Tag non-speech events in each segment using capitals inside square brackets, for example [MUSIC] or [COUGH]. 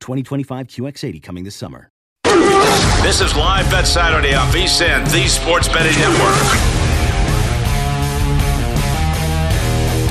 2025 QX80 coming this summer. This is Live Bet Saturday on VSIN, the Sports Betting Network.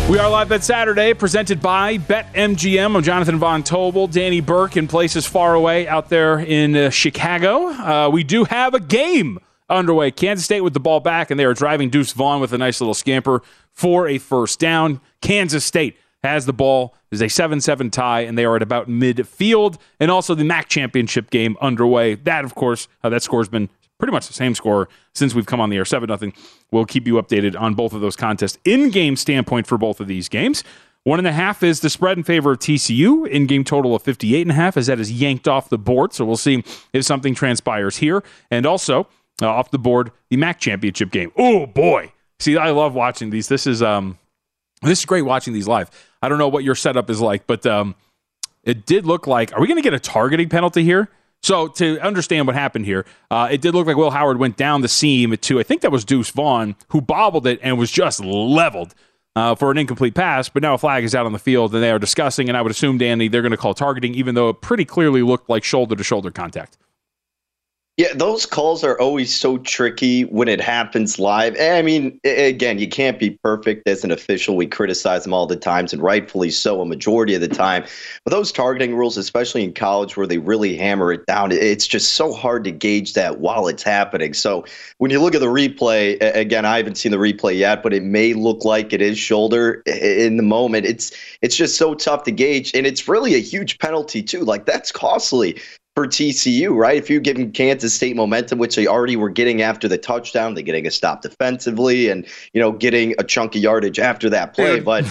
We are live Bet Saturday, presented by BetMGM. I'm Jonathan Von Tobel, Danny Burke in places far away out there in uh, Chicago. Uh, we do have a game underway. Kansas State with the ball back, and they are driving Deuce Vaughn with a nice little scamper for a first down. Kansas State has the ball. There's a 7 7 tie, and they are at about midfield. And also the MAC championship game underway. That, of course, uh, that score has been pretty much the same score since we've come on the air 7 0. We'll keep you updated on both of those contests. In game standpoint for both of these games. One and a half is the spread in favor of TCU. In game total of 58 and a half as that is yanked off the board. So we'll see if something transpires here. And also uh, off the board, the MAC championship game. Oh boy. See, I love watching these. This is um this is great watching these live. I don't know what your setup is like, but um, it did look like. Are we going to get a targeting penalty here? So to understand what happened here, uh, it did look like Will Howard went down the seam to I think that was Deuce Vaughn who bobbled it and was just leveled uh, for an incomplete pass. But now a flag is out on the field and they are discussing. And I would assume Danny they're going to call targeting, even though it pretty clearly looked like shoulder to shoulder contact. Yeah, those calls are always so tricky when it happens live. Eh, I mean, again, you can't be perfect as an official. We criticize them all the times, and rightfully so, a majority of the time. But those targeting rules, especially in college where they really hammer it down, it's just so hard to gauge that while it's happening. So when you look at the replay, again, I haven't seen the replay yet, but it may look like it is shoulder in the moment. It's it's just so tough to gauge, and it's really a huge penalty too. Like that's costly for TCU, right? If you give them Kansas State momentum, which they already were getting after the touchdown, they're getting a stop defensively and, you know, getting a chunk of yardage after that play. But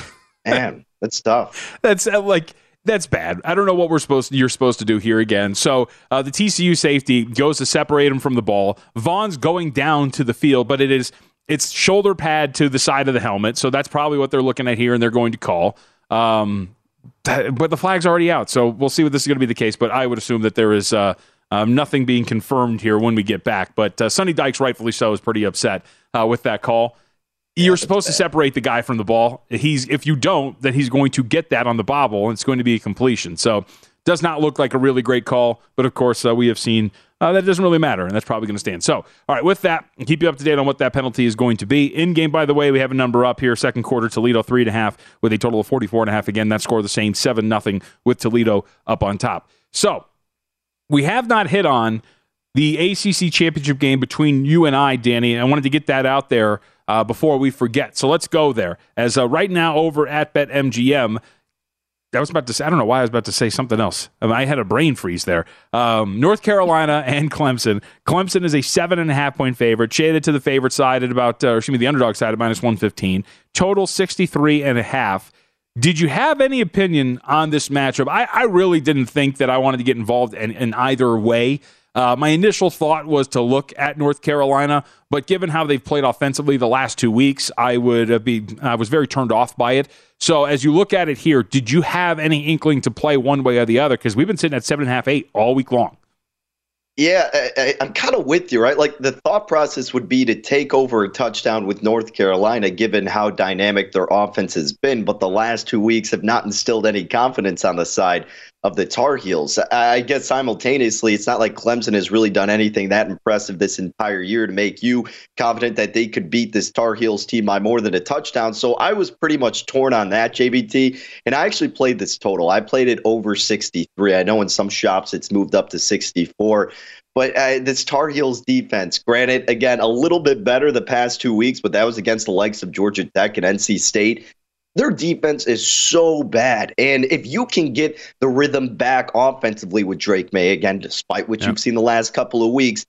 man, [LAUGHS] that's tough. That's uh, like that's bad. I don't know what we're supposed to, you're supposed to do here again. So uh, the TCU safety goes to separate him from the ball. Vaughn's going down to the field, but it is it's shoulder pad to the side of the helmet. So that's probably what they're looking at here, and they're going to call. Um, but the flag's already out, so we'll see what this is going to be the case. But I would assume that there is uh, um, nothing being confirmed here when we get back. But uh, Sonny Dykes, rightfully so, is pretty upset uh, with that call. Yeah, You're supposed to separate the guy from the ball. He's if you don't, then he's going to get that on the bobble, and it's going to be a completion. So does not look like a really great call, but of course uh, we have seen uh, that doesn't really matter, and that's probably going to stand. So, all right, with that, keep you up to date on what that penalty is going to be. In game, by the way, we have a number up here. Second quarter, Toledo three and a half with a total of 44 and a half. Again, that score the same, seven nothing with Toledo up on top. So, we have not hit on the ACC championship game between you and I, Danny. And I wanted to get that out there uh, before we forget. So let's go there. As uh, right now over at BetMGM, I was about to say, I don't know why I was about to say something else. I, mean, I had a brain freeze there. Um, North Carolina [LAUGHS] and Clemson. Clemson is a seven and a half point favorite, shaded to the favorite side at about, uh, excuse me, the underdog side at minus 115. Total 63 and a half. Did you have any opinion on this matchup? I, I really didn't think that I wanted to get involved in, in either way. Uh, my initial thought was to look at North Carolina, but given how they've played offensively the last two weeks, I would uh, be I was very turned off by it. So as you look at it here, did you have any inkling to play one way or the other? Because we've been sitting at seven and a half, eight all week long. Yeah, I, am kind of with you, right? Like the thought process would be to take over a touchdown with North Carolina, given how dynamic their offense has been. But the last two weeks have not instilled any confidence on the side of the Tar Heels. I guess simultaneously, it's not like Clemson has really done anything that impressive this entire year to make you confident that they could beat this Tar Heels team by more than a touchdown. So I was pretty much torn on that, JVT. And I actually played this total. I played it over 63. I know in some shops it's moved up to 64. But uh, this Tar Heels defense, granted, again, a little bit better the past two weeks, but that was against the likes of Georgia Tech and NC State. Their defense is so bad. And if you can get the rhythm back offensively with Drake Maye, again, despite what you've seen the last couple of weeks,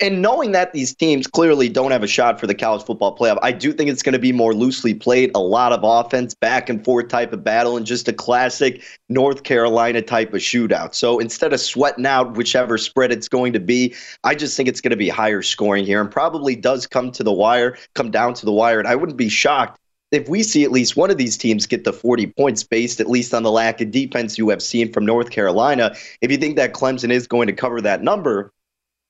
and knowing that these teams clearly don't have a shot for the college football playoff, I do think it's going to be more loosely played, a lot of offense, back and forth type of battle, and just a classic North Carolina type of shootout. So instead of sweating out whichever spread it's going to be, I just think it's going to be higher scoring here and probably does come to the wire, come down to the wire. And I wouldn't be shocked if we see at least one of these teams get the 40 points based at least on the lack of defense you have seen from North Carolina, if you think that Clemson is going to cover that number,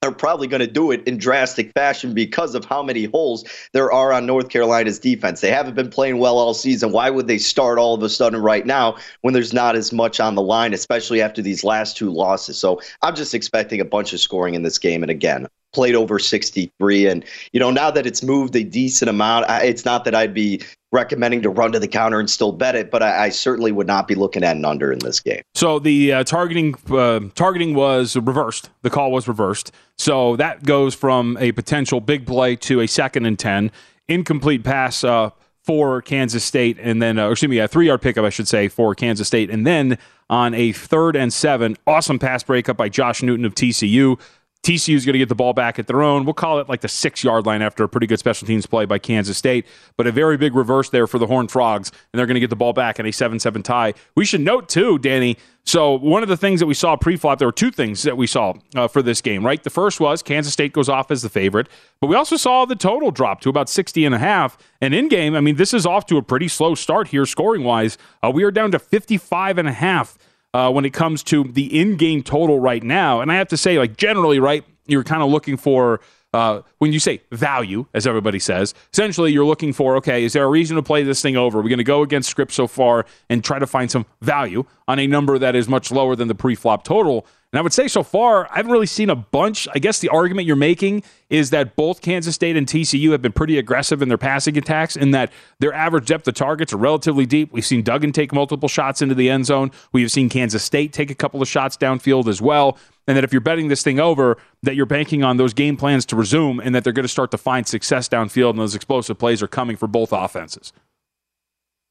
they're probably going to do it in drastic fashion because of how many holes there are on North Carolina's defense. They haven't been playing well all season. Why would they start all of a sudden right now when there's not as much on the line, especially after these last two losses? So I'm just expecting a bunch of scoring in this game. And again, played over 63. And, you know, now that it's moved a decent amount, it's not that I'd be recommending to run to the counter and still bet it, but I, I certainly would not be looking at an under in this game. So the uh, targeting uh, targeting was reversed. The call was reversed. So that goes from a potential big play to a second and 10. Incomplete pass uh, for Kansas State, and then, uh, excuse me, a three yard pickup, I should say, for Kansas State. And then on a third and seven, awesome pass breakup by Josh Newton of TCU. TCU is going to get the ball back at their own. We'll call it like the six yard line after a pretty good special teams play by Kansas State, but a very big reverse there for the Horned Frogs, and they're going to get the ball back in a 7 7 tie. We should note, too, Danny. So, one of the things that we saw pre flop, there were two things that we saw uh, for this game, right? The first was Kansas State goes off as the favorite, but we also saw the total drop to about 60 and a half. And in game, I mean, this is off to a pretty slow start here scoring wise. Uh, we are down to 55 and a half. Uh, when it comes to the in-game total right now. And I have to say, like generally, right, you're kind of looking for uh, when you say value, as everybody says, essentially you're looking for okay, is there a reason to play this thing over? We're going to go against script so far and try to find some value on a number that is much lower than the pre-flop total. And I would say so far, I haven't really seen a bunch. I guess the argument you're making is that both Kansas State and TCU have been pretty aggressive in their passing attacks, and that their average depth of targets are relatively deep. We've seen Duggan take multiple shots into the end zone. We have seen Kansas State take a couple of shots downfield as well. And that if you're betting this thing over, that you're banking on those game plans to resume and that they're going to start to find success downfield and those explosive plays are coming for both offenses.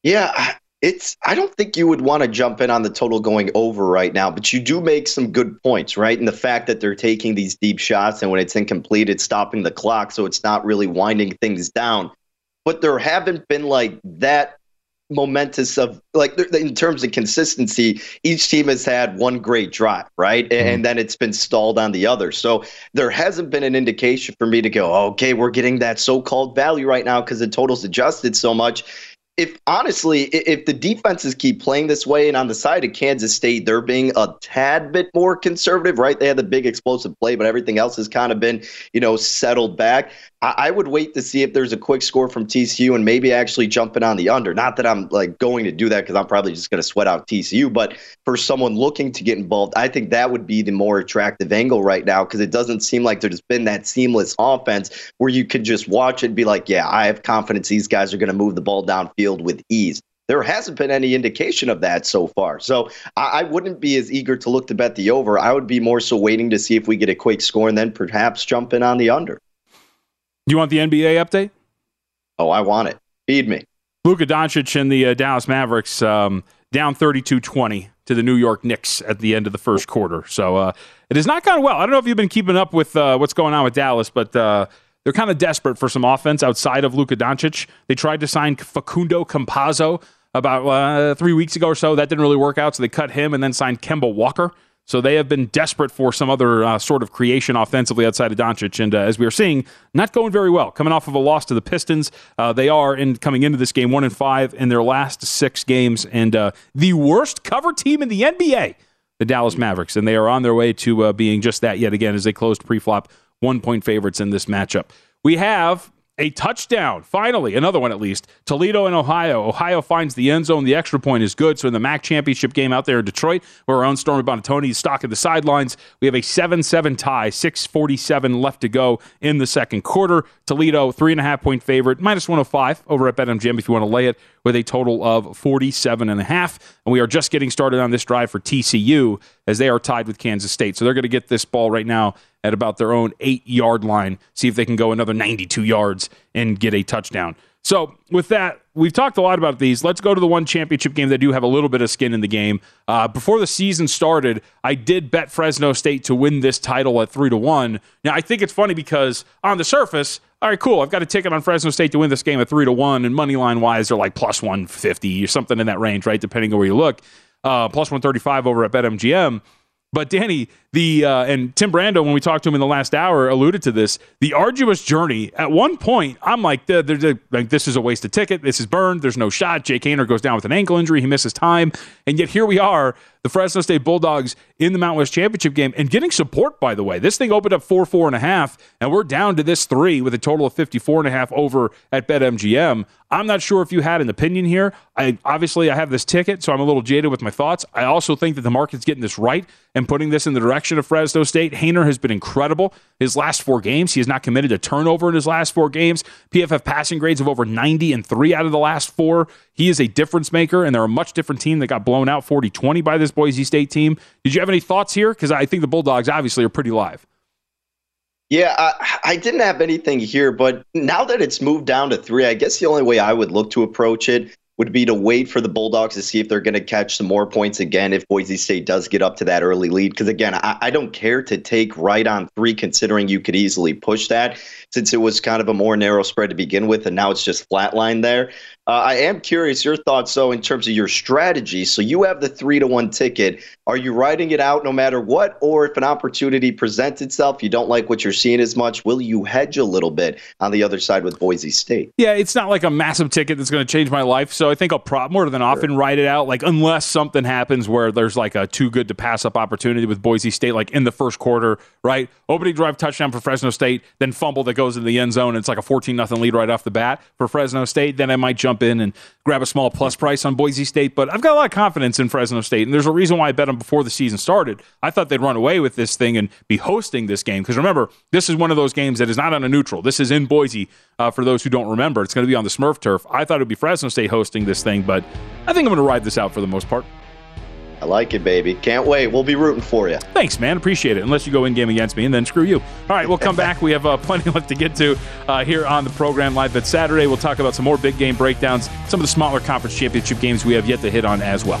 Yeah, it's I don't think you would want to jump in on the total going over right now, but you do make some good points, right? And the fact that they're taking these deep shots and when it's incomplete, it's stopping the clock, so it's not really winding things down. But there haven't been like that momentous of like in terms of consistency each team has had one great drive right mm-hmm. and then it's been stalled on the other so there hasn't been an indication for me to go okay we're getting that so-called value right now because the total's adjusted so much if honestly, if the defenses keep playing this way, and on the side of Kansas State, they're being a tad bit more conservative, right? They had the big explosive play, but everything else has kind of been, you know, settled back. I, would wait to see if there's a quick score from TCU and maybe actually jumping on the under. Not that I'm like going to do that because I'm probably just going to sweat out TCU, but for someone looking to get involved, I think that would be the more attractive angle right now because it doesn't seem like there's been that seamless offense where you could just watch it and be like, yeah, I have confidence these guys are going to move the ball downfield with ease there hasn't been any indication of that so far. So I, I, wouldn't be as eager to look to bet the over. I would be more so waiting to see if we get a quick score and then perhaps jump in on the under. Do you want the NBA update? Oh, I want it. Feed me. Luka Doncic and the uh, Dallas Mavericks um, down 32 20 to the New York Knicks at the end of the first quarter. So uh, it has not gone well. I don't know if you've been keeping up with uh, what's going on with Dallas, but uh, they're kind of desperate for some offense outside of Luka Doncic. They tried to sign Facundo Campazzo about uh, three weeks ago or so. That didn't really work out, so they cut him and then signed Kemba Walker. So they have been desperate for some other uh, sort of creation offensively outside of Doncic, and uh, as we are seeing, not going very well. Coming off of a loss to the Pistons, uh, they are in coming into this game one and five in their last six games, and uh, the worst cover team in the NBA, the Dallas Mavericks, and they are on their way to uh, being just that yet again as they closed pre-flop one point favorites in this matchup. We have a touchdown. Finally, another one at least. Toledo and Ohio. Ohio finds the end zone. The extra point is good. So in the MAC championship game out there in Detroit, where our own Stormy Buonantony is stocking the sidelines, we have a 7-7 tie, 647 left to go in the second quarter. Toledo, three and a half point favorite, minus 105 over at BetMGM if you want to lay it with a total of 47 and a half. And we are just getting started on this drive for TCU as they are tied with Kansas State. So they're going to get this ball right now at about their own eight yard line, see if they can go another 92 yards and get a touchdown. So, with that, we've talked a lot about these. Let's go to the one championship game that do have a little bit of skin in the game. Uh, before the season started, I did bet Fresno State to win this title at three to one. Now, I think it's funny because on the surface, all right, cool. I've got a ticket on Fresno State to win this game at three to one, and money line wise, they're like plus one fifty or something in that range, right? Depending on where you look, uh, plus one thirty five over at BetMGM. But Danny, the uh, and Tim Brando, when we talked to him in the last hour, alluded to this. The arduous journey. At one point, I'm like, like this is a waste of ticket. This is burned. There's no shot. Jake Haener goes down with an ankle injury. He misses time, and yet here we are, the Fresno State Bulldogs in the Mountain West Championship game and getting support. By the way, this thing opened up four, four and a half, and we're down to this three with a total of 54 and a half over at BetMGM. I'm not sure if you had an opinion here. I obviously I have this ticket, so I'm a little jaded with my thoughts. I also think that the market's getting this right and putting this in the direction of Fresno State. Haener has been incredible. His last four games, he has not committed a turnover in his last four games. PFF passing grades of over 90 and three out of the last four. He is a difference maker, and they're a much different team that got blown out 40 20 by this Boise State team. Did you have any thoughts here? Because I think the Bulldogs obviously are pretty live. Yeah, I, I, didn't have anything here, but now that it's moved down to three, I guess the only way I would look to approach it would be to wait for the Bulldogs to see if they're going to catch some more points again if Boise State does get up to that early lead. Because again, I, I, don't care to take right on three, considering you could easily push that since it was kind of a more narrow spread to begin with, and now it's just flatline there. Uh, I am curious your thoughts, though, in terms of your strategy. So you have the three to one ticket. Are you riding it out no matter what, or if an opportunity presents itself, you don't like what you're seeing as much, will you hedge a little bit on the other side with Boise State? Yeah, it's not like a massive ticket that's going to change my life. So I think I'll pro- more than often sure. ride it out. Like unless something happens where there's like a too good to pass up opportunity with Boise State, like in the first quarter, right? Opening drive touchdown for Fresno State, then fumble that goes in the end zone. And it's like a 14 nothing lead right off the bat for Fresno State. Then I might jump jump in and grab a small plus price on Boise State. But I've got a lot of confidence in Fresno State, and there's a reason why I bet them before the season started. I thought they'd run away with this thing and be hosting this game because remember, this is one of those games that is not on a neutral. This is in Boise. Uh, for those who don't remember, it's going to be on the Smurf turf. I thought it would be Fresno State hosting this thing, but I think I'm going to ride this out for the most part. I like it, baby. Can't wait. We'll be rooting for you. Thanks, man. Appreciate it. Unless you go in game against me, and then screw you. All right, we'll come back. We have uh, plenty [LAUGHS] left to get to uh, here on the program live Bet Saturday. We'll talk about some more big game breakdowns, some of the smaller conference championship games we have yet to hit on as well.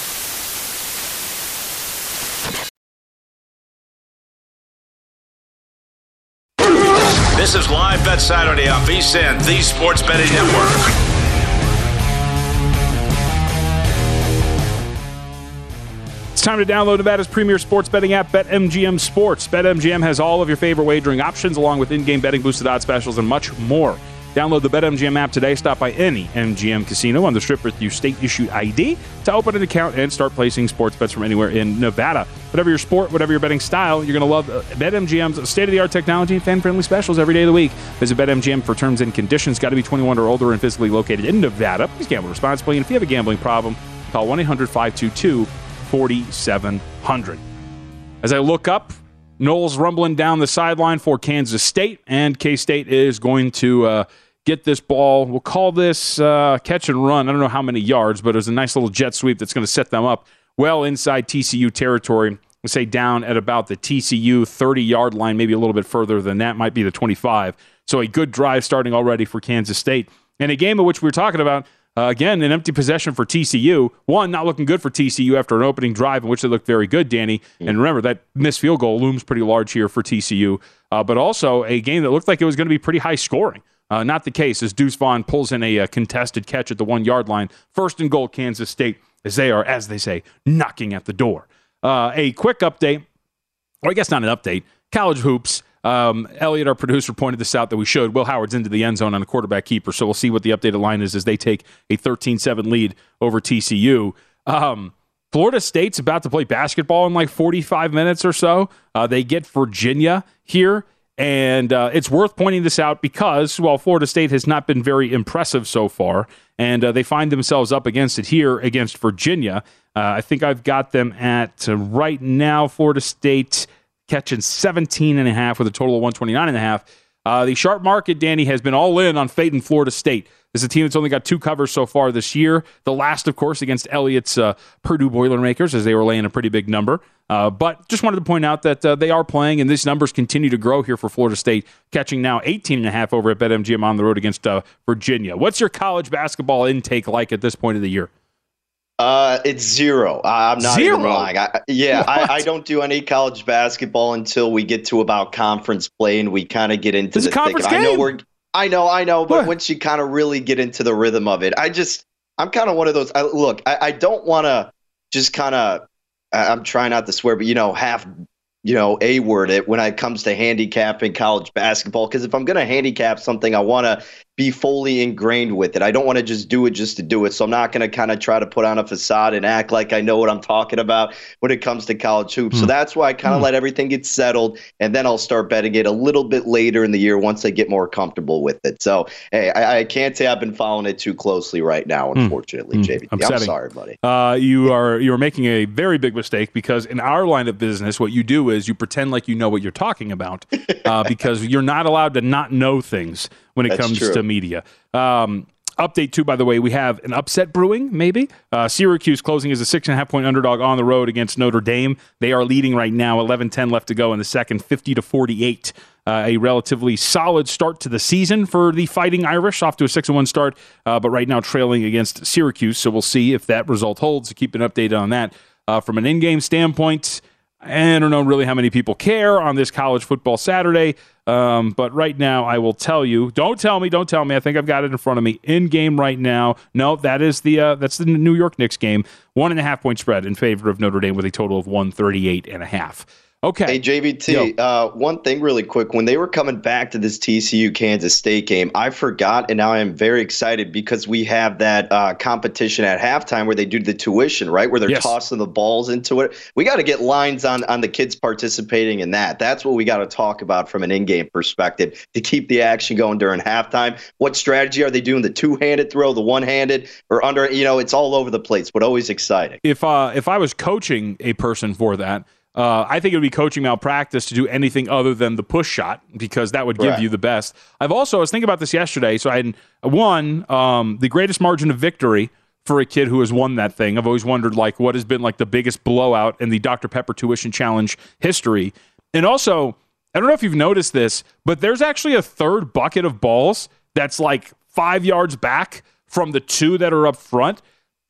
This is Live Bet Saturday on VSIN, the Sports Betting Network. It's time to download Nevada's premier sports betting app, BetMGM Sports. BetMGM has all of your favorite wagering options, along with in game betting boosted odds specials and much more. Download the BetMGM app today. Stop by any MGM casino on the strip with your state issued ID to open an account and start placing sports bets from anywhere in Nevada. Whatever your sport, whatever your betting style, you're going to love uh, BetMGM's state of the art technology and fan friendly specials every day of the week. Visit BetMGM for terms and conditions. Got to be 21 or older and physically located in Nevada. Please gamble responsibly. And if you have a gambling problem, call 1 800 522 4700. As I look up, Knowles rumbling down the sideline for Kansas State, and K State is going to uh, get this ball. We'll call this uh, catch and run. I don't know how many yards, but it was a nice little jet sweep that's going to set them up well inside TCU territory. We say down at about the TCU 30 yard line, maybe a little bit further than that, might be the 25. So a good drive starting already for Kansas State. And a game of which we were talking about, uh, again, an empty possession for TCU. One, not looking good for TCU after an opening drive in which they looked very good, Danny. Mm-hmm. And remember, that missed field goal looms pretty large here for TCU, uh, but also a game that looked like it was going to be pretty high scoring. Uh, not the case as Deuce Vaughn pulls in a, a, contested catch at the one yard line. First and goal, Kansas State, as they are, as they say, knocking at the door. Uh, a quick update, or I guess not an update, college hoops. Um, Elliot, our producer, pointed this out that we showed Will Howard's into the end zone on a quarterback keeper. So we'll see what the updated line is as they take a 13 7 lead over TCU. Um, Florida State's about to play basketball in like 45 minutes or so. Uh, they get Virginia here. And uh, it's worth pointing this out because, well, Florida State has not been very impressive so far, and uh, they find themselves up against it here against Virginia. Uh, I think I've got them at uh, right now, Florida State catching 17 and a half with a total of 129 and a half. Uh, the sharp market, Danny, has been all in on fate in Florida State. This is a team that's only got two covers so far this year. The last, of course, against Elliott's uh, Purdue Boilermakers, as they were laying a pretty big number. Uh, but just wanted to point out that uh, they are playing, and these numbers continue to grow here for Florida State, catching now 18 and a half over at BetMGM on the road against uh, Virginia. What's your college basketball intake like at this point of the year? Uh, it's zero. I'm not Zero? even lying. I, yeah, I, I don't do any college basketball until we get to about conference play, and we kind of get into a the thick conference of- I know we're. I know, I know, but What? once you kind of really get into the rhythm of it, I just, I'm kind of one of those. I, look, I, I don't want to just kind of. I'm trying not to swear, but you know, half you know, A word it when it comes to handicapping college basketball. Because if I'm going to handicap something, I want to be fully ingrained with it. I don't want to just do it just to do it. So I'm not going to kind of try to put on a facade and act like I know what I'm talking about when it comes to college hoops. So that's why I kind of let everything get settled, and then I'll start betting it a little bit later in the year once I get more comfortable with it. So hey, I, I can't say I've been following it too closely right now, unfortunately, JVT. I'm sorry, buddy. Uh, you are you are making a very big mistake because in our line of business, what you do is you pretend like you know what you're talking about uh, [LAUGHS] because you're not allowed to not know things when it That's comes true. to media. Um, update too, by the way, we have an upset brewing. Maybe uh, Syracuse closing as a six and a half point underdog on the road against Notre Dame. They are leading right now, 11-10 left to go in the second, fifty to forty eight. Uh, a relatively solid start to the season for the Fighting Irish, off to a six and one start, uh, but right now trailing against Syracuse. So we'll see if that result holds. Keep an update on that uh, from an in-game standpoint. I don't know really how many people care on this college football Saturday, um, but right now I will tell you. Don't tell me. Don't tell me. I think I've got it in front of me. In game right now. No, that is the uh, that's the New York Knicks game. One and a half point spread in favor of Notre Dame with a total of one thirty eight and a half. Okay. Hey JVT, uh, one thing really quick. When they were coming back to this TCU Kansas State game, I forgot, and now I am very excited because we have that uh, competition at halftime where they do the tuition, right? Where they're Yes. tossing the balls into it. We got to get lines on on the kids participating in that. That's what we got to talk about from an in-game perspective to keep the action going during halftime. What strategy are they doing? The two-handed throw, the one-handed, or under? You know, it's all over the place, but always exciting. if uh, if I was coaching a person for that, uh, I think it would be coaching malpractice to do anything other than the push shot because that would give Correct. you the best. I've also I was thinking about this yesterday. So I had one um, the greatest margin of victory for a kid who has won that thing. I've always wondered like what has been like the biggest blowout in the Dr Pepper Tuition Challenge history, and also. I don't know if you've noticed this, but there's actually a third bucket of balls that's like five yards back from the two that are up front.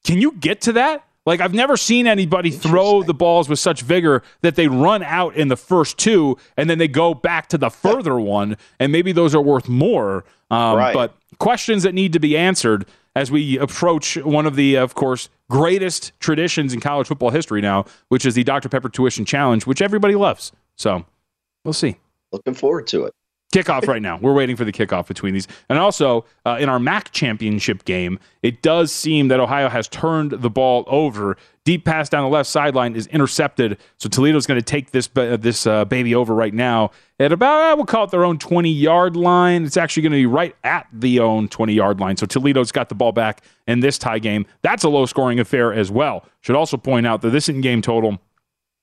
Can you get to that? Like I've never seen anybody throw the balls with such vigor that they run out in the first two and then they go back to the further one, and maybe those are worth more. Um, Right. But questions that need to be answered as we approach one of the, of course, greatest traditions in college football history now, which is the Dr Pepper Tuition Challenge, which everybody loves. So we'll see Looking forward to it. Kickoff right now. We're waiting for the kickoff between these. And also, uh, in our MAC championship game, it does seem that Ohio has turned the ball over. Deep pass down the left sideline is intercepted. So Toledo's going to take this ba- this uh, baby over right now at about, uh, we'll call it their own 20 yard line. It's actually going to be right at the own 20 yard line. So Toledo's got the ball back in this tie game. That's a low scoring affair as well. Should also point out that this in game total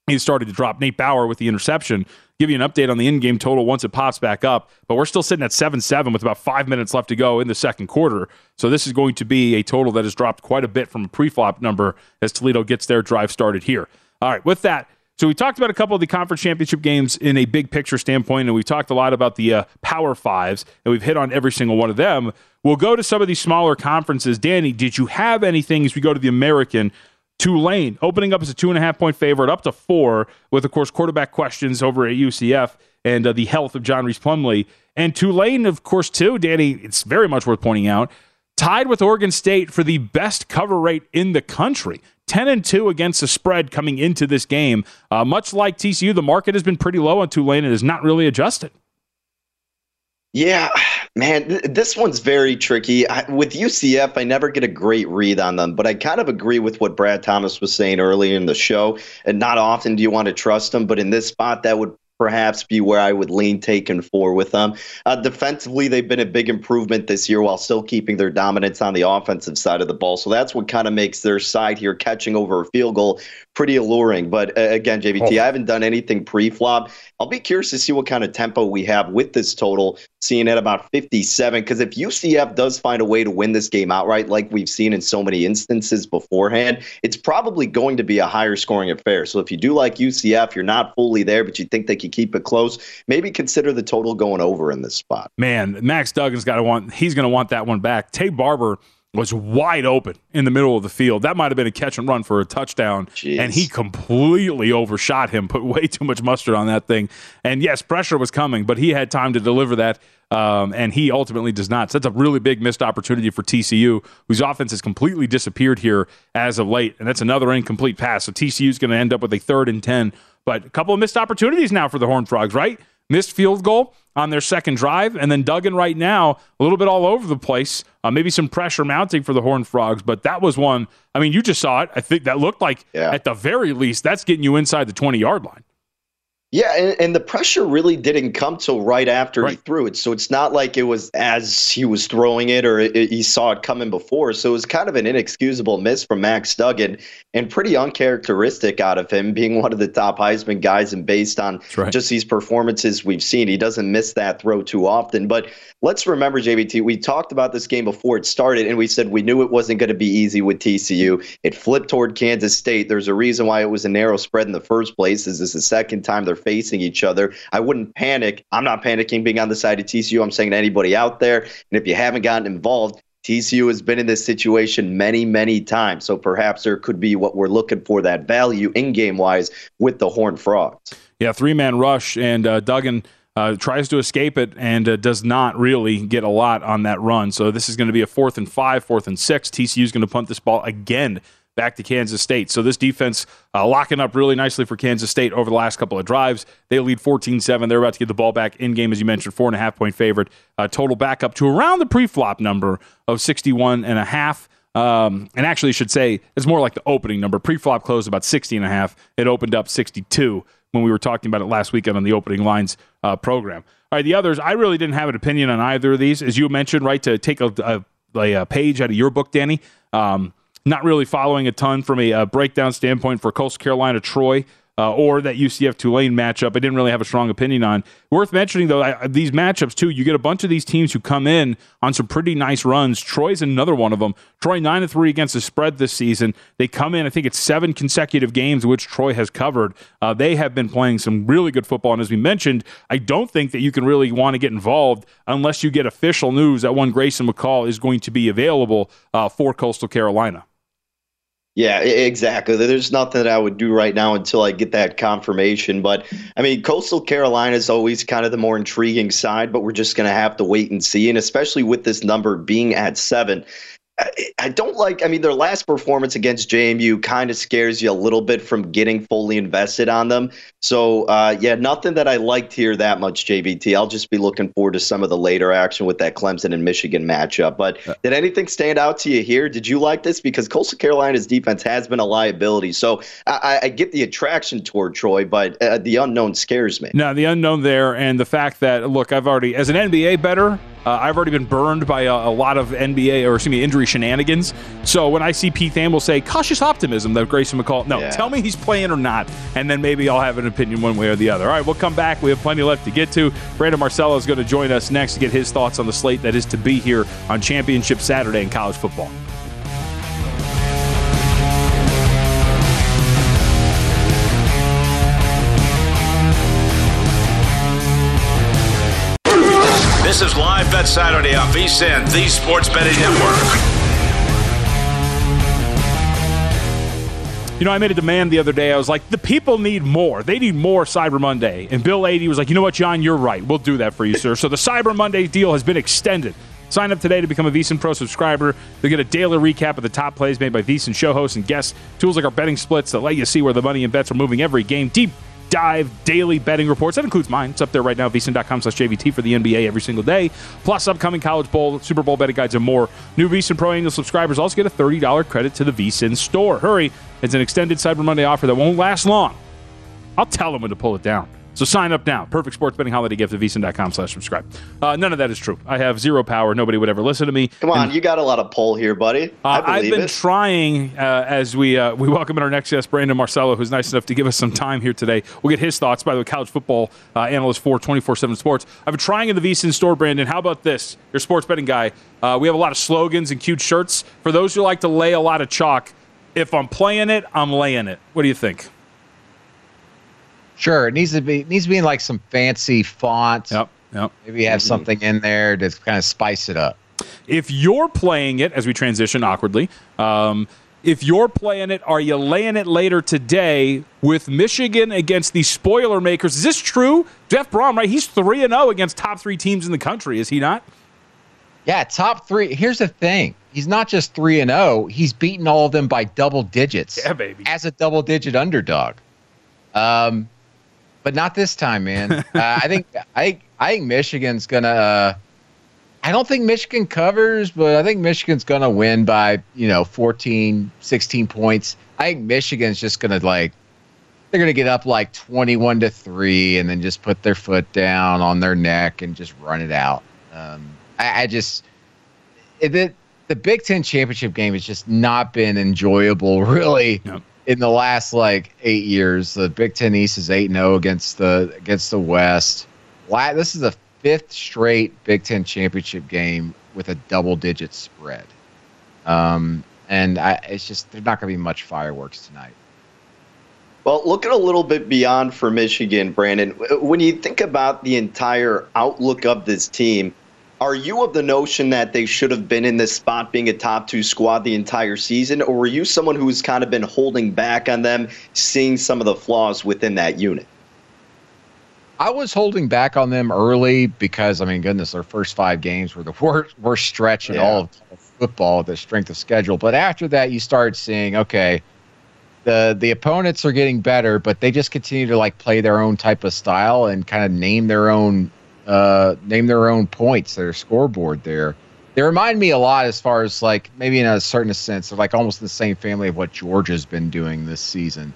he started to drop Nate Bauer with the interception. Give you an update on the in-game total once it pops back up, but we're still sitting at seven-seven with about five minutes left to go in the second quarter. So this is going to be a total that has dropped quite a bit from a pre-flop number as Toledo gets their drive started here. All right, with that, so we talked about a couple of the conference championship games in a big picture standpoint, and we've talked a lot about the uh, Power Fives, and we've hit on every single one of them. We'll go to some of these smaller conferences. Danny, did you have anything as we go to the American? Tulane opening up as a two and a half point favorite, up to four, with of course quarterback questions over at UCF and uh, the health of John Rhys Plumlee. And Tulane, of course, too, Danny. It's very much worth pointing out, tied with Oregon State for the best cover rate in the country. 10 and 2 against the spread coming into this game. Uh, much like TCU, the market has been pretty low on Tulane and is not really adjusted. Yeah, man, th- this one's very tricky. I, with UCF, I never get a great read on them, but I kind of agree with what Brad Thomas was saying earlier in the show. And not often do you want to trust them, but in this spot, that would perhaps be where I would lean taken four with them. Uh, defensively, they've been a big improvement this year while still keeping their dominance on the offensive side of the ball. So that's what kind of makes their side here catching over a field goal pretty alluring. But uh, again, JVT, I haven't done anything pre-flop. I'll be curious to see what kind of tempo we have with this total, seeing at about 57. Because if UCF does find a way to win this game outright, like we've seen in so many instances beforehand, it's probably going to be a higher scoring affair. So if you do like UCF, you're not fully there, but you think they could keep it close, maybe consider the total going over in this spot. Man, Max Duggan's got to want. He's going to want that one back. Taye Barber was wide open in the middle of the field. That might have been a catch and run for a touchdown. Jeez. And he completely overshot him, put way too much mustard on that thing. And yes, pressure was coming, but he had time to deliver that. Um, and he ultimately does not. So that's a really big missed opportunity for TCU, whose offense has completely disappeared here as of late. And that's another incomplete pass. So TCU is going to end up with a third and 10. But a couple of missed opportunities now for the Horned Frogs, right? Missed field goal on their second drive, and then Duggan right now a little bit all over the place. Uh, maybe some pressure mounting for the Horned Frogs, but that was one. I mean, you just saw it. I think that looked like Yeah. at the very least that's getting you inside the twenty yard line. Yeah, and, and the pressure really didn't come till right after he threw it. So it's not like it was as he was throwing it or it, it- he saw it coming before. So it was kind of an inexcusable miss from Max Duggan and pretty uncharacteristic out of him being one of the top Heisman guys. And based on right. just these performances we've seen, he doesn't miss that throw too often. But let's remember, JVT, we talked about this game before it started, and we said we knew it wasn't going to be easy with TCU. It flipped toward Kansas State. There's a reason why it was a narrow spread in the first place. This is the second time they're facing each other. I wouldn't panic. I'm not panicking being on the side of TCU. I'm saying to anybody out there, and if you haven't gotten involved, TCU has been in this situation many, many times. So perhaps there could be what we're looking for that value in game wise with the Horned Frogs. Yeah, three man rush, and uh, Duggan uh, tries to escape it and uh, does not really get a lot on that run. So this is going to be a fourth and five, fourth and six. TCU is going to punt this ball again back to Kansas State. So this defense uh, locking up really nicely for Kansas State over the last couple of drives. They lead 14 7. They're about to get the ball back in game, as you mentioned, four and a half point favorite. Uh, total back up to around the pre flop number of 61 and a half. Um, and actually, I should say it's more like the opening number. Pre-flop closed about 60 and a half. It opened up 62 when we were talking about it last weekend on the opening lines uh, program. All right, the others, I really didn't have an opinion on either of these. As you mentioned, right, to take a, a, a page out of your book, Danny. Um, not really following a ton from a, uh breakdown standpoint for Coastal Carolina, Troy. Uh, or that UCF Tulane matchup, I didn't really have a strong opinion on. Worth mentioning though, I, these matchups too. You get a bunch of these teams who come in on some pretty nice runs. Troy's another one of them. Troy nine and three against the spread this season. They come in, I think it's seven consecutive games which Troy has covered. Uh, they have been playing some really good football, and as we mentioned, I don't think that you can really want to get involved unless you get official news that one Grayson McCall is going to be available uh, for Coastal Carolina. Yeah, exactly. There's nothing that I would do right now until I get that confirmation. But I mean, Coastal Carolina is always kind of the more intriguing side, but we're just going to have to wait and see. And especially with this number being at seven, I, don't like. I mean, their last performance against JMU kind of scares you a little bit from getting fully invested on them. So uh, yeah, nothing that I liked here that much, JVT. I'll just be looking forward to some of the later action with that Clemson and Michigan matchup. But did anything stand out to you here? Did you like this? Because Coastal Carolina's defense has been a liability. So I, I- get the attraction toward Troy, but uh, the unknown scares me. Now, the unknown there, and the fact that, look, I've already, as an NBA better, uh, I've already been burned by a, a lot of NBA, or excuse me, injury shenanigans. So when I see Pete Thamel say cautious optimism that Grayson McCall, no, Yeah. tell me he's playing or not, and then maybe I'll have an opinion one way or the other. All right, we'll come back. We have plenty left to get to. Brandon Marcello is going to join us next to get his thoughts on the slate that is to be here on Championship Saturday in college football. This is Live Bet Saturday on VSIN, the Sports Betting Network. You know, I made a demand the other day. I was like, the people need more. They need more Cyber Monday. And Bill 80 was like, you know what, John, you're right. We'll do that for you, sir. So the Cyber Monday deal has been extended. Sign up today to become a VSiN Pro subscriber. You'll get a daily recap of the top plays made by VSiN show hosts and guests. Tools like our betting splits that let you see where the money and bets are moving every game. Deep dive daily betting reports. That includes mine. It's up there right now, vsin.com slash JVT for the NBA every single day. Plus upcoming college bowl, Super Bowl betting guides and more. New VSiN Pro annual subscribers also get a $30 credit to the VSiN store. Hurry. It's an extended Cyber Monday offer that won't last long. I'll tell them when to pull it down. So sign up now. Perfect sports betting holiday gift at vsin.com slash subscribe. Uh, none of that is true. I have zero power. Nobody would ever listen to me. Come on, And- you got a lot of pull here, buddy. I uh, I've been it. trying uh, as we uh, we welcome in our next guest, Brandon Marcello, who's nice enough to give us some time here today. We'll get his thoughts. By the way, college football uh, analyst for 24 7 Sports. I've been trying in the VSIN store, Brandon. How about this? Your sports betting guy. Uh, we have a lot of slogans and cute shirts. For those who like to lay a lot of chalk, if I'm playing it, I'm laying it. What do you think? Sure, it needs to be it needs to be in like some fancy font. Yep, yep. Maybe have Mhm. something in there to kind of spice it up. If you're playing it, as we transition awkwardly, um, if you're playing it, are you laying it later today with Michigan against the spoiler makers? Is this true? Jeff Brohm, right? He's 3 and 0 against top three teams in the country, is he not? Yeah, top three. Here's the thing he's not just 3 and 0, he's beaten all of them by double digits. Yeah, baby. As a double digit underdog. Um, but not this time, man. [LAUGHS] uh, I think I I think Michigan's gonna. Uh, I don't think Michigan covers, but I think Michigan's gonna win by you know 14, 16 points. I think Michigan's just gonna like they're gonna get up like 21 to three, and then just put their foot down on their neck and just run it out. Um, I, I just it, it, the Big Ten championship game has just not been enjoyable, [LAUGHS] really. In the last like eight years, the Big Ten East is eight zero against the against the West. This is the fifth straight Big Ten championship game with a double digit spread, um, and I, it's just there's not going to be much fireworks tonight. Well, looking a little bit beyond for Michigan, Brandon, when you think about the entire outlook of this team, are you of the notion that they should have been in this spot being a top two squad the entire season, or were you someone who's kind of been holding back on them, seeing some of the flaws within that unit? I was holding back on them early because I mean, goodness, their first five games were the [LAUGHS] worst worst stretch in Yeah. all of football, the strength of schedule. But after that, you start seeing okay, the the opponents are getting better, but they just continue to like play their own type of style and kind of name their own uh, name their own points, their scoreboard there. They remind me a lot as far as like maybe in a certain sense, they're like almost in the same family of what Georgia's been doing this season.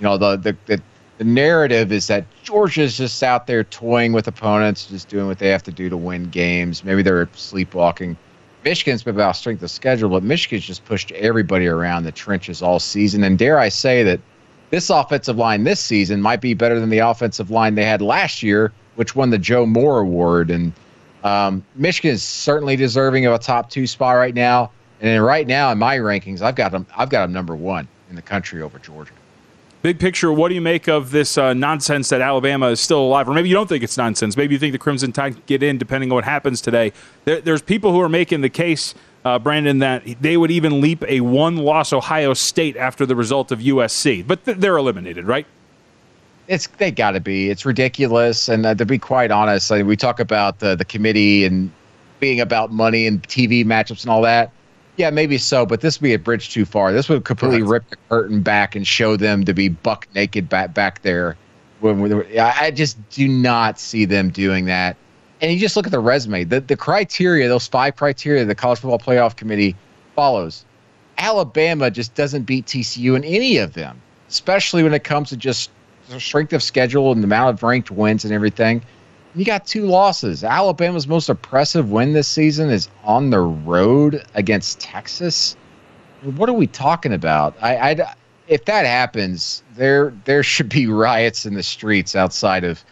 You know, the the the, the narrative is that Georgia's just out there toying with opponents, just doing what they have to do to win games. Maybe they're sleepwalking. Michigan's been about strength of schedule, but Michigan's just pushed everybody around the trenches all season. And dare I say that this offensive line this season might be better than the offensive line they had last year, which won the Joe Moore Award. And um, Michigan is certainly deserving of a top two spot right now. And right now in my rankings, I've got them. I've got them number one in the country over Georgia. Big picture, what do you make of this uh, nonsense that Alabama is still alive? Or maybe you don't think it's nonsense. Maybe you think the Crimson Tide get in depending on what happens today. There, there's people who are making the case, uh, Brandon, that they would even leap a one loss Ohio State after the result of USC. But th- they're eliminated, right? It's they got to be. It's ridiculous, and uh, to be quite honest, like, we talk about the the committee and being about money and TV matchups and all that. Yeah, maybe so, but this would be a bridge too far. This would completely rip the curtain back and show them to be buck naked back back there. When we, I I just do not see them doing that. And you just look at the resume. The the criteria, those five criteria, the College Football Playoff Committee follows. Alabama just doesn't beat TCU in any of them, especially when it comes to just strength of schedule and the amount of ranked wins and everything. You got two losses. Alabama's most impressive win this season is on the road against Texas. What are we talking about? I, I if that happens, there there should be [LAUGHS] riots in the streets outside of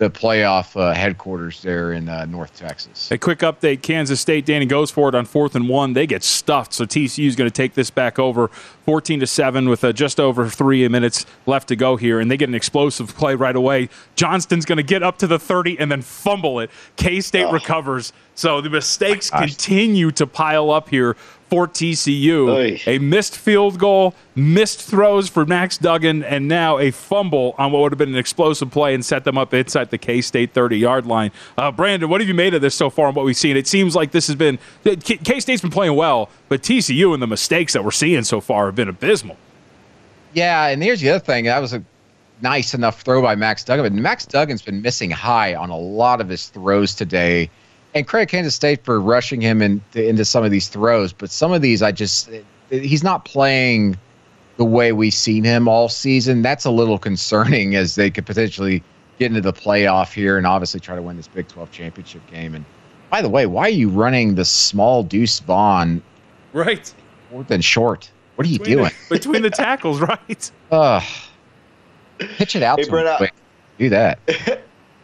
the playoff uh, headquarters there in uh, North Texas. A quick update Kansas State, Danny goes for it on fourth and one. They get stuffed, so TCU is going to take this back over 14 to 7 with uh, just over three minutes left to go here, and they get an explosive play right away. Johnston's going to get up to the 30 and then fumble it. K State recovers. So the mistakes continue to pile up here for TCU. A missed field goal, missed throws for Max Duggan, and now a fumble on what would have been an explosive play and set them up inside the K State 30 yard line. Uh, Brandon, what have you made of this so far and what we've seen? It seems like this has been K State's been playing well, but TCU and the mistakes that we're seeing so far have been abysmal. Yeah, and here's the other thing. That was a nice enough throw by Max Duggan, but Max Duggan's been missing high on a lot of his throws today. And credit Kansas State for rushing him in, into some of these throws, but some of these I just he's not playing the way we've seen him all season. That's a little concerning [LAUGHS] as they could potentially get into the playoff here and obviously try to win this Big 12 championship game. And by the way, why are you running the small Deuce Vaughn Right. fourth and short? What are you Between doing? the- [LAUGHS] between the [LAUGHS] tackles, right? Ugh. pitch it out Hey, to Brett, him I- quick. Do that.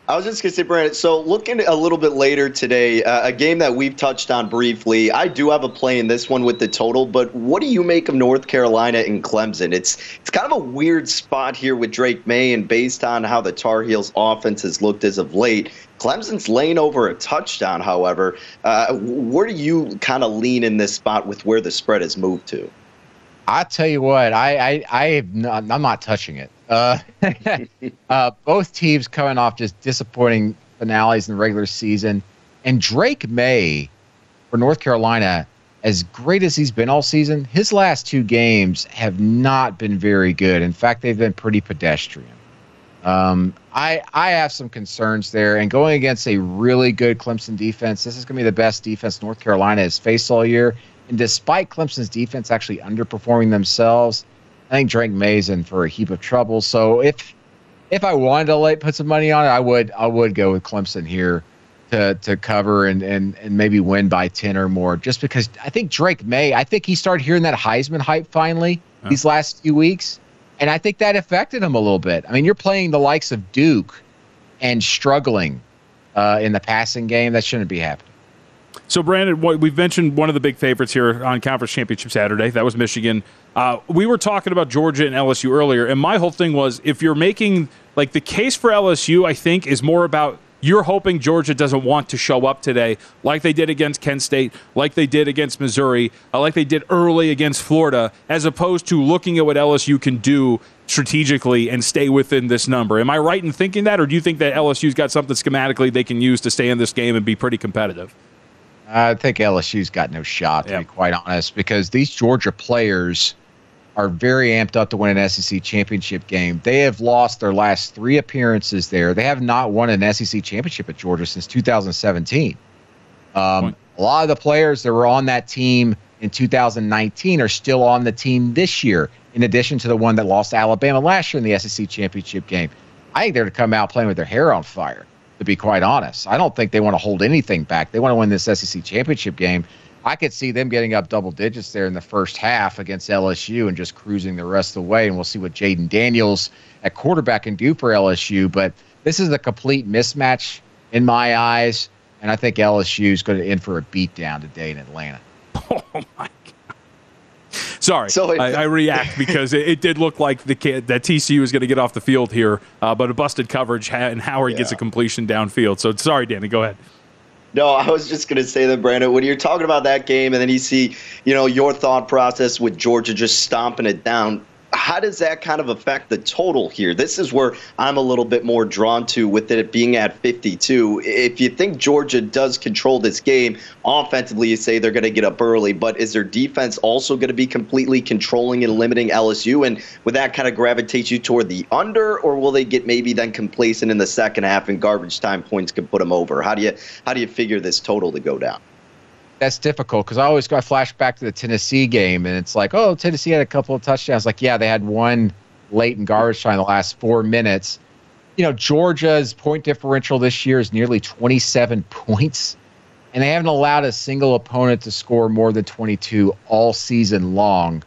I was just going to say, Brandon, so looking a little bit later today, uh, a game that we've touched on briefly, I do have a play in this one with the total, but what do you make of North Carolina and Clemson? It's it's kind of a weird spot here with Drake Maye, and based on how the Tar Heels offense has looked as of late, Clemson's laying over a touchdown, however. Uh, where do you kind of lean in this spot with where the spread has moved to? I tell you what, I I, I have not, I'm not touching it. Uh, [LAUGHS] uh, both teams coming off just disappointing finales in the regular season, and Drake Maye for North Carolina, as great as he's been all season, his last two games have not been very good. In fact, they've been pretty pedestrian. Um, I I have some concerns there, and going against a really good Clemson defense, this is going to be the best defense North Carolina has faced all year. And despite Clemson's defense actually underperforming themselves, I think Drake Maye's in for a heap of trouble. So if if I wanted to late put some money on it, I would I would go with Clemson here to to cover and and and maybe win by ten or more. Just because I think Drake Maye. I think he started hearing that Heisman hype finally huh. these last few weeks, and I think that affected him a little bit. I mean, you're playing the likes of Duke and struggling uh, in the passing game. That shouldn't be happening. So, Brandon, we've mentioned one of the big favorites here on Conference Championship Saturday. That was Michigan. Uh, we were talking about Georgia and LSU earlier, and my whole thing was if you're making like the case for LSU, I think is more about you're hoping Georgia doesn't want to show up today, like they did against Kent State, like they did against Missouri, uh, like they did early against Florida, as opposed to looking at what LSU can do strategically and stay within this number. Am I right in thinking that, or do you think that LSU's got something schematically they can use to stay in this game and be pretty competitive? I think LSU's got no shot, to yep. be quite honest, because these Georgia players are very amped up to win an SEC championship game. They have lost their last three appearances there. They have not won an SEC championship at Georgia since 2017. Um, a lot of the players that were on that team in 2019 are still on the team this year, in addition to the one that lost Alabama last year in the SEC championship game. I think they're to come out playing with their hair on fire to be quite honest. I don't think they want to hold anything back. They want to win this SEC championship game. I could see them getting up double digits there in the first half against LSU and just cruising the rest of the way. And we'll see what Jayden Daniels at quarterback can do for LSU. But this is a complete mismatch in my eyes. And I think LSU is going to in for a beatdown today in Atlanta. [LAUGHS] Oh, my Sorry, so I, I, react [LAUGHS] because it, it, did look like the that TCU was going to get off the field here, uh, but a busted coverage and Howard yeah. gets a completion downfield. So sorry, Danny, go ahead. No, I was just going to say that, Brandon, when you're talking about that game and then you see, you know, your thought process with Georgia just stomping it down, how does that kind of affect the total here? This is where I'm a little bit more drawn to with it being at 52. If you think Georgia does control this game offensively, you say they're going to get up early, but is their defense also going to be completely controlling and limiting LSU? And would that kind of gravitate you toward the under, or will they get maybe then complacent in the second half and garbage time points could put them over? How do you how do you figure this total to go down? That's difficult because I always got flash back to the Tennessee game, and it's like, oh, Tennessee had a couple of touchdowns. Like, yeah, they had one late in garbage time in the last four minutes. You know, Georgia's point differential this year is nearly 27 [LAUGHS] points, and they haven't allowed a single opponent to score more than 22 all season long.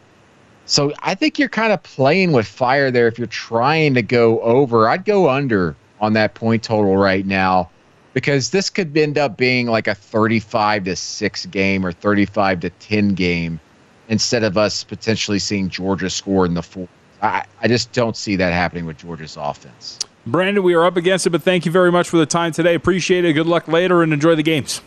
So I think you're kind of playing with fire there if you're trying to go over. I'd go under on that point total right now because this could end up being like a 35 to 6 game or 35 to 10 game instead of us potentially seeing Georgia score in the fourth. I, I just don't see that happening with Georgia's offense. Brandon, we are up against it, but thank you very much for the time today. Appreciate it. Good luck later and enjoy the games.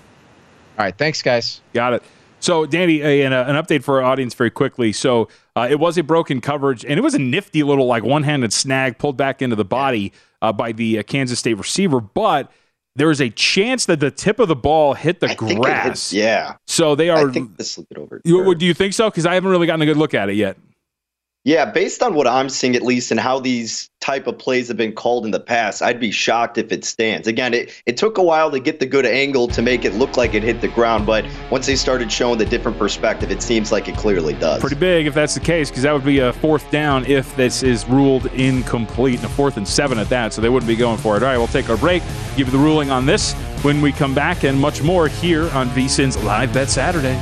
All right. Thanks, guys. Got it. So, Danny, a, an, an update for our audience very quickly. So, uh, it was a broken coverage, and it was a nifty little, like, one handed snag pulled back into the body uh, by the uh, Kansas State receiver. But there is a chance that the tip of the ball hit the I grass. Yeah. So they are. I think this will get over. You, do you think so? Because I haven't really gotten a good look at it yet. Yeah, based on what I'm seeing, at least, and how these type of plays have been called in the past, I'd be shocked if it stands. Again, it, it took a while to get the good angle to make it look like it hit the ground, but once they started showing the different perspective, it seems like it clearly does. Pretty big if that's the case, because that would be a fourth down if this is ruled incomplete, and a fourth and seven at that, so they wouldn't be going for it. All right, we'll take our break, give you the ruling on this when we come back, and much more here on VSIN's Live Bet Saturday.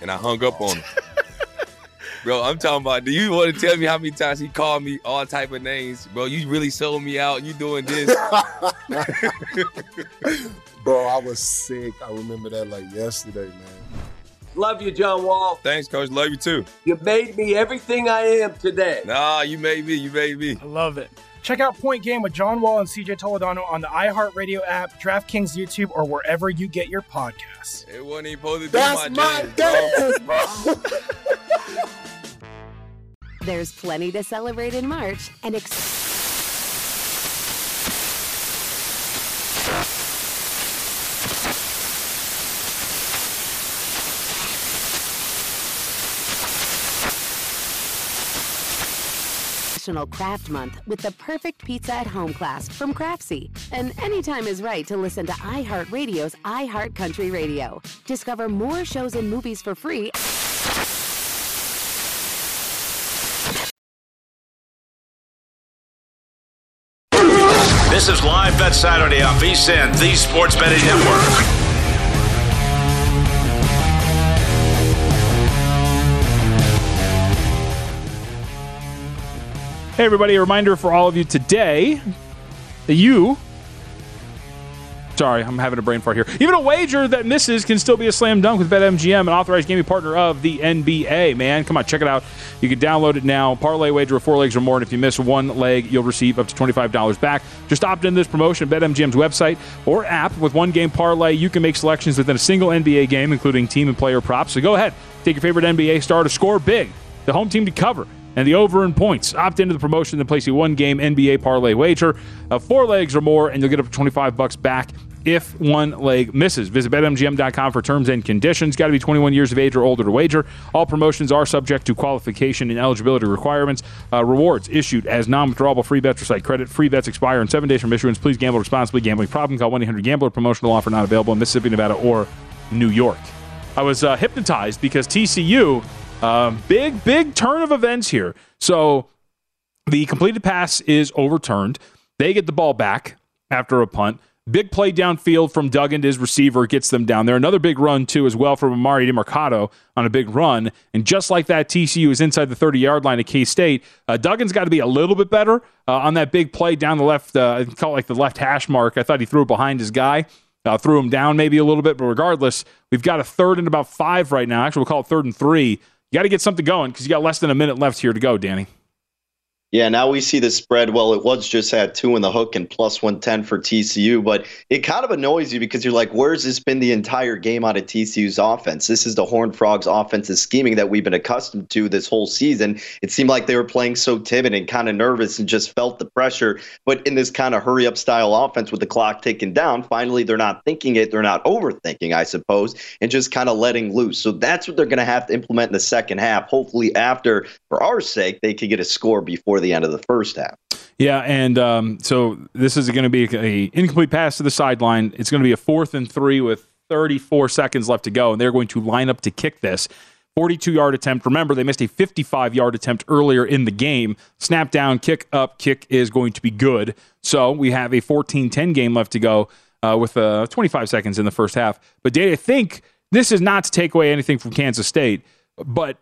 And I hung up on him. [LAUGHS] Bro, I'm talking about. Do you want to tell me how many times he called me all type of names, bro? You really sold me out. You doing this, [LAUGHS] Bro, I was sick. I remember that like yesterday, man. Love you, John Wall. Thanks, coach. Love you too. You made me everything I am today. Nah, you made me. You made me. I love it. Check out Point Game with John Wall and CJ Toledano on the iHeartRadio app, DraftKings YouTube, or wherever you get your podcasts. It wasn't even supposed to be That's my, my dance, dance, bro. There's plenty to celebrate in March and ex- National Craft Month with the perfect pizza at home class from Craftsy. And anytime is right to listen to iHeartRadio's iHeart Country Radio. Discover more shows and movies for free. This is Live Bet Saturday on VSIN, the Sports Betting Network. Hey, everybody, a reminder for all of you today that you. Sorry, I'm having a brain fart here. Even a wager that misses can still be a slam dunk with BetMGM, an authorized gaming partner of the NBA. Man, come on, check it out. You can download it now. Parlay wager of four legs or more, and if you miss one leg, you'll receive up to $25 back. Just opt into this promotion at BetMGM's website or app. With one game parlay, you can make selections within a single NBA game, including team and player props. So go ahead, take your favorite NBA star to score big, the home team to cover and the over in points. Opt into the promotion and place a one game NBA parlay wager of four legs or more, and you'll get up to 25 bucks back if one leg misses. Visit betmgm.com for terms and conditions. Got to be 21 years of age or older to wager. All promotions are subject to qualification and eligibility requirements. Uh, rewards issued as non withdrawable free bets or site credit. Free bets expire in seven days from issuance. Please gamble responsibly. Gambling problem? Call 1 800 Gambler. Promotional offer not available in Mississippi, Nevada, or New York. I was uh, hypnotized because TCU um, big, big turn of events here. So the completed pass is overturned. They get the ball back after a punt. Big play downfield from Duggan to his receiver gets them down there. Another big run, too, as well from Emari Demercado on a big run. And just like that, TCU is inside the 30 yard line of K State. Uh, Duggan's got to be a little bit better uh, on that big play down the left, uh, I call it like the left hash mark. I thought he threw it behind his guy. Uh, threw him down maybe a little bit, but regardless, we've got a third and about five right now. Actually, we'll call it third and three. You got to get something going because you got less than a minute left here to go, Danny. Yeah, now we see the spread. Well, it was just at two in the hook and plus 110 for TCU, but it kind of annoys you because you're like, where's this been the entire game out of TCU's offense? This is the Horned Frogs offensive scheming that we've been accustomed to this whole season. It seemed like they were playing so timid and kind of nervous and just felt the pressure. But in this kind of hurry up style offense with the clock ticking down, finally they're not thinking it. They're not overthinking, I suppose, and just kind of letting loose. So that's what they're going to have to implement in the second half. Hopefully, after, for our sake, they could get a score before the end of the first half. Yeah, and um, so this is going to be a incomplete pass to the sideline. It's going to be a fourth and three with 34 seconds left to go, and they're going to line up to kick this. 42 yard attempt. Remember, they missed a 55 yard attempt earlier in the game. Snap down, kick up, kick is going to be good. So we have a 14 10 game left to go uh, with uh, 25 seconds in the first half. But, Dave, I think this is not to take away anything from Kansas State, but,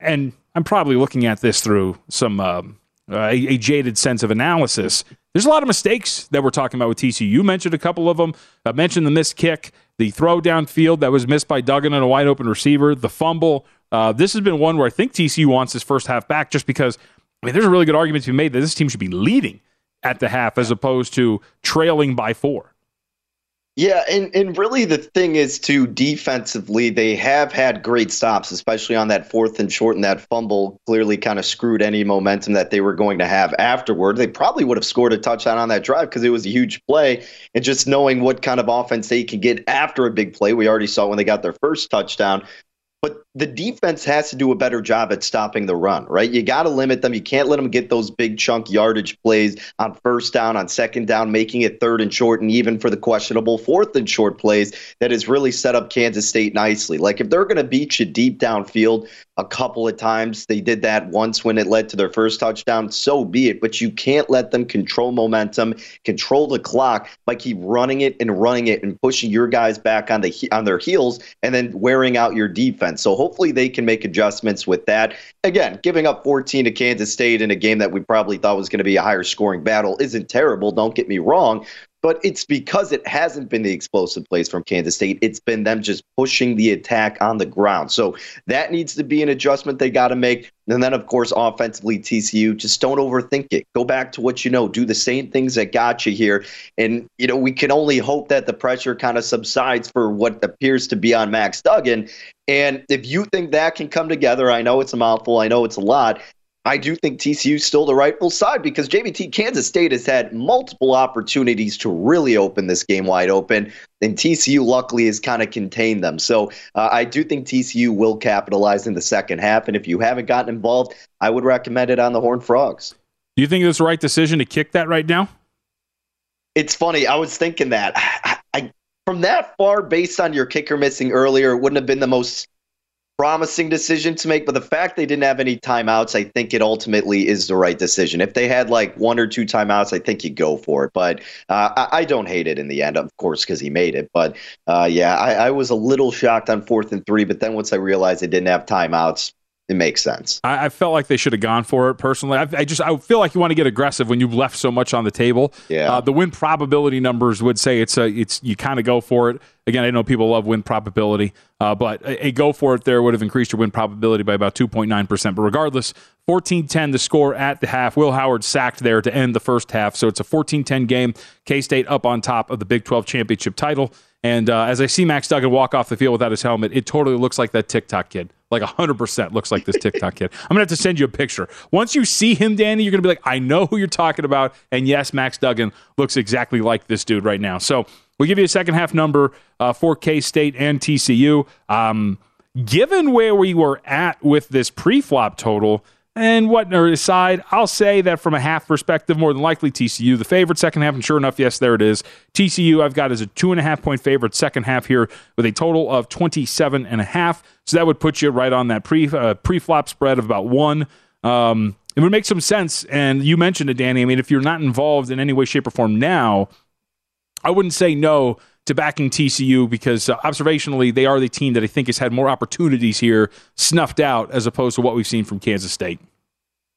and I'm probably looking at this through some. Um, uh, a, a, jaded sense of analysis. There's a lot of mistakes that we're talking about with TCU. You mentioned a couple of them. I mentioned the missed kick, the throw downfield that was missed by Duggan on a wide open receiver, the fumble. Uh, this has been one where I think TCU wants his first half back just because I mean, there's a really good argument to be made that this team should be leading at the half as opposed to trailing by four. Yeah, and, and really the thing is to defensively, they have had great stops, especially on that fourth and short and that fumble clearly kind of screwed any momentum that they were going to have afterward. They probably would have scored a touchdown on that drive because it was a huge play. And just knowing what kind of offense they can get after a big play, we already saw when they got their first touchdown. But the defense has to do a better job at stopping the run, right? You got to limit them. You can't let them get those big chunk yardage plays on first down, on second down, making it third and short, and even for the questionable fourth and short plays that has really set up Kansas State nicely. Like if they're going to beat you deep downfield a couple of times, they did that once when it led to their first touchdown, so be it. But you can't let them control momentum, control the clock by keep running it and running it and pushing your guys back on the on their heels and then wearing out your defense. So hopefully they can make adjustments with that. Again, giving up 14 to Kansas State in a game that we probably thought was going to be a higher scoring battle isn't terrible. Don't get me wrong. But it's because it hasn't been the explosive plays from Kansas State. It's been them just pushing the attack on the ground. So that needs to be an adjustment they got to make. And then, of course, offensively, TCU, just don't overthink it. Go back to what you know. Do the same things that got you here. And, you know, we can only hope that the pressure kind of subsides for what appears to be on Max Duggan. And if you think that can come together, I know it's a mouthful, I know it's a lot. I do think TCU is still the rightful side because JVT Kansas State has had multiple opportunities to really open this game wide open, and TCU luckily has kind of contained them. So uh, I do think TCU will capitalize in the second half, and if you haven't gotten involved, I would recommend it on the Horned Frogs. Do you think it's the right decision to kick that right now? It's funny. I was thinking that. [SIGHS] I, I, from that far, based on your kicker missing earlier, it wouldn't have been the most promising decision to make, but the fact they didn't have any timeouts, I think it ultimately is the right decision. If they had like one or two timeouts, I think you go for it. But uh, I, I, don't hate it in the end, of course, because he made it. But uh, yeah, I, I, was a little shocked on fourth and three, but then once I realized they didn't have timeouts, it makes sense. I, I, felt like they should have gone for it personally. I, I, just I feel like you want to get aggressive when you've left so much on the table. Yeah. Uh, the win probability numbers would say it's a it's you kind of go for it. Again, I know people love win probability, uh, but a, a, go for it there would have increased your win probability by about 2.9 percent. But regardless, 14-10 the score at the half. Will Howard sacked there to end the first half, so it's a 14-10 game. K State up on top of the Big 12 championship title. And uh, as I see Max Duggan walk off the field without his helmet, it totally looks like that TikTok kid. Like 100% looks like this TikTok kid. I'm going to have to send you a picture. Once you see him, Danny, you're going to be like, I know who you're talking about. And yes, Max Duggan looks exactly like this dude right now. So we'll give you a second half number uh, for K State and TCU. Um, given where we were at with this pre flop total, and what aside, I'll say that from a half perspective, more than likely TCU, the favorite second half. And sure enough, yes, there it is. TCU, I've got as a two and a half point favorite second half here with a total of 27 and a half. So that would put you right on that pre uh, pre flop spread of about one. Um, it would make some sense. And you mentioned it, Danny. I mean, if you're not involved in any way, shape, or form now, I wouldn't say no to backing TCU because uh, observationally they are the team that I think has had more opportunities here snuffed out as opposed to what we've seen from Kansas State.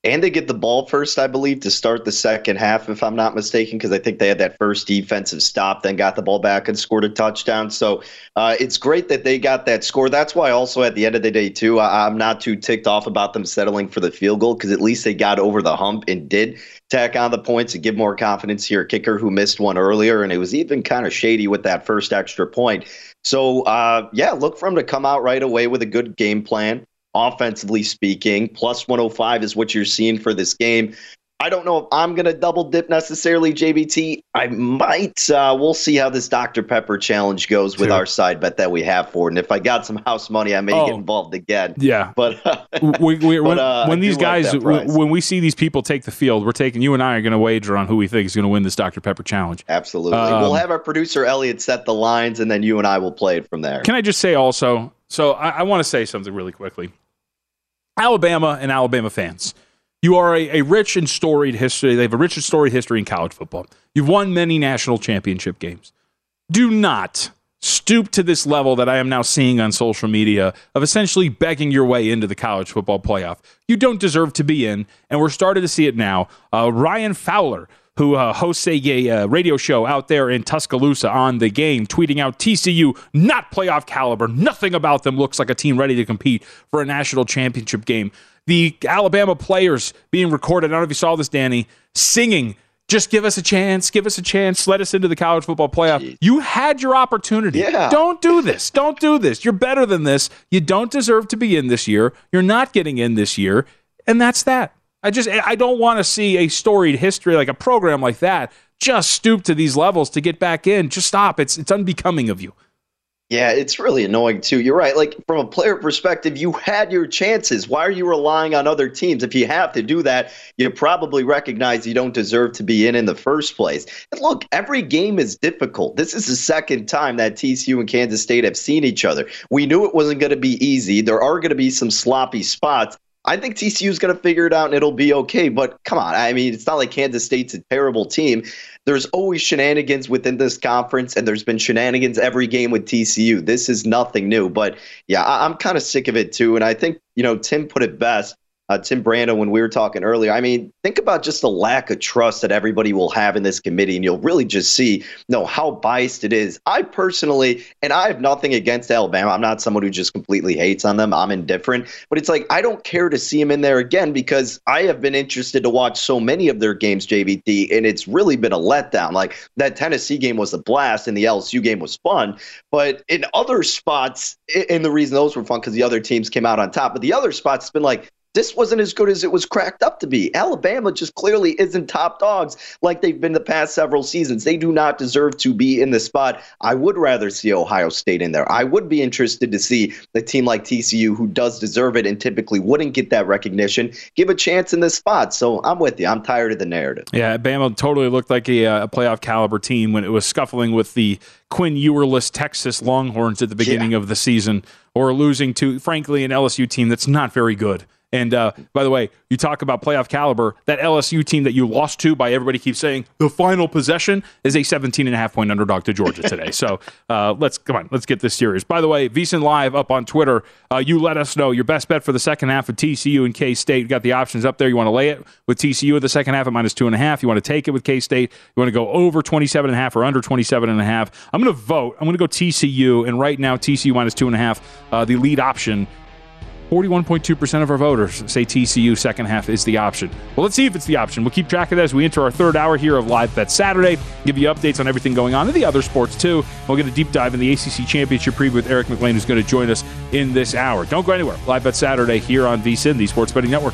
And they get the ball first, I believe, to start the second half, if I'm not mistaken, because I think they had that first defensive stop, then got the ball back and scored a touchdown. So uh, it's great that they got that score. That's why also at the end of the day, too, I- I'm not too ticked off about them settling for the field goal because at least they got over the hump and did tack on the points and give more confidence your kicker who missed one earlier. And it was even kind of shady with that first extra point. So, uh, yeah, look for them to come out right away with a good game plan offensively speaking. Plus 105 is what you're seeing for this game. I don't know if I'm going to double dip necessarily, JVT. I might. Uh, we'll see how this Dr. Pepper challenge goes with Sure. our side bet that we have for it. And if I got some house money, I may Oh. get involved again. Yeah. But we, we, [LAUGHS] when, But, uh, when these do like guys, when we see these people take the field, we're taking you and I are going to wager on who we think is going to win this Dr Pepper challenge. Absolutely. Um, we'll have our producer Elliot set the lines, and then you and I will play it from there. Can I just say also? So I, I want to say something really quickly. Alabama and Alabama fans, you are a, a rich and storied history. They have a rich and storied history in college football. You've won many national championship games. Do not stoop to this level that I am now seeing on social media of essentially begging your way into the college football playoff. You don't deserve to be in, and we're starting to see it now. Uh, Ryan Fowler, who uh, hosts a, uh, radio show out there in Tuscaloosa on the game, tweeting out TCU, not playoff caliber. Nothing about them looks like a team ready to compete for a national championship game. The Alabama players being recorded, I don't know if you saw this, Danny, singing, just give us a chance, give us a chance, let us into the college football playoff. You had your opportunity. Yeah. Don't do this. Don't do this. You're better than this. You don't deserve to be in this year. You're not getting in this year. And that's that. I just I don't want to see a storied history like a program like that just stoop to these levels to get back in. Just stop. It's it's unbecoming of you. Yeah, it's really annoying too. You're right. Like from a player perspective, you had your chances. Why are you relying on other teams? If you have to do that, you probably recognize you don't deserve to be in in the first place. And look, every game is difficult. This is the second time that TCU and Kansas State have seen each other. We knew it wasn't going to be easy. There are going to be some sloppy spots. I think TCU is going to figure it out and it'll be okay. But come on, I mean, it's not like Kansas State's a terrible team. There's always shenanigans within this conference, and there's been shenanigans every game with TCU. This is nothing new. But yeah, I- I'm kind of sick of it too. And I think, you know, Tim put it best. Uh, Tim Brando, when we were talking earlier, I mean, think about just the lack of trust that everybody will have in this committee, and you'll really just see, you know, how biased it is. I personally, and I have nothing against Alabama. I'm not someone who just completely hates on them. I'm indifferent, but it's like I don't care to see them in there again because I have been interested to watch so many of their games, JVT, and it's really been a letdown. Like that Tennessee game was a blast, and the LSU game was fun, but in other spots, and the reason those were fun because the other teams came out on top, but the other spots, it's been like this wasn't as good as it was cracked up to be. Alabama just clearly isn't top dogs like they've been the past several seasons. They do not deserve to be in the spot. I would rather see Ohio State in there. I would be interested to see a team like TCU, who does deserve it and typically wouldn't get that recognition, give a chance in this spot. So I'm with you. I'm tired of the narrative. Yeah, Bama totally looked like a, uh, a playoff caliber team when it was scuffling with the Quinn Ewerless Texas Longhorns at the beginning of the season, or losing to, frankly, an LSU team that's not very good. And uh, by the way, you talk about playoff caliber. That LSU team that you lost to by everybody keeps saying the final possession is a 17 and a half point underdog to Georgia today. [LAUGHS] so uh, let's come on, let's get this serious. By the way, VSiN Live up on Twitter. Uh, you let us know your best bet for the second half of TCU and K State. Got the options up there. You want to lay it with TCU at the second half at minus two and a half. You want to take it with K State. You want to go over 27 and a half or under 27 and a half. I'm going to vote. I'm going to go TCU. And right now, TCU minus two and a half, uh, the lead option. 41.2% of our voters say TCU second half is the option. Well, let's see if it's the option. We'll keep track of that as we enter our third hour here of Live Bet Saturday. Give you updates on everything going on in the other sports, too. We'll get a deep dive in the ACC Championship preview with Eric McLean, who's going to join us in this hour. Don't go anywhere. Live Bet Saturday here on VSIN, the Sports Betting Network.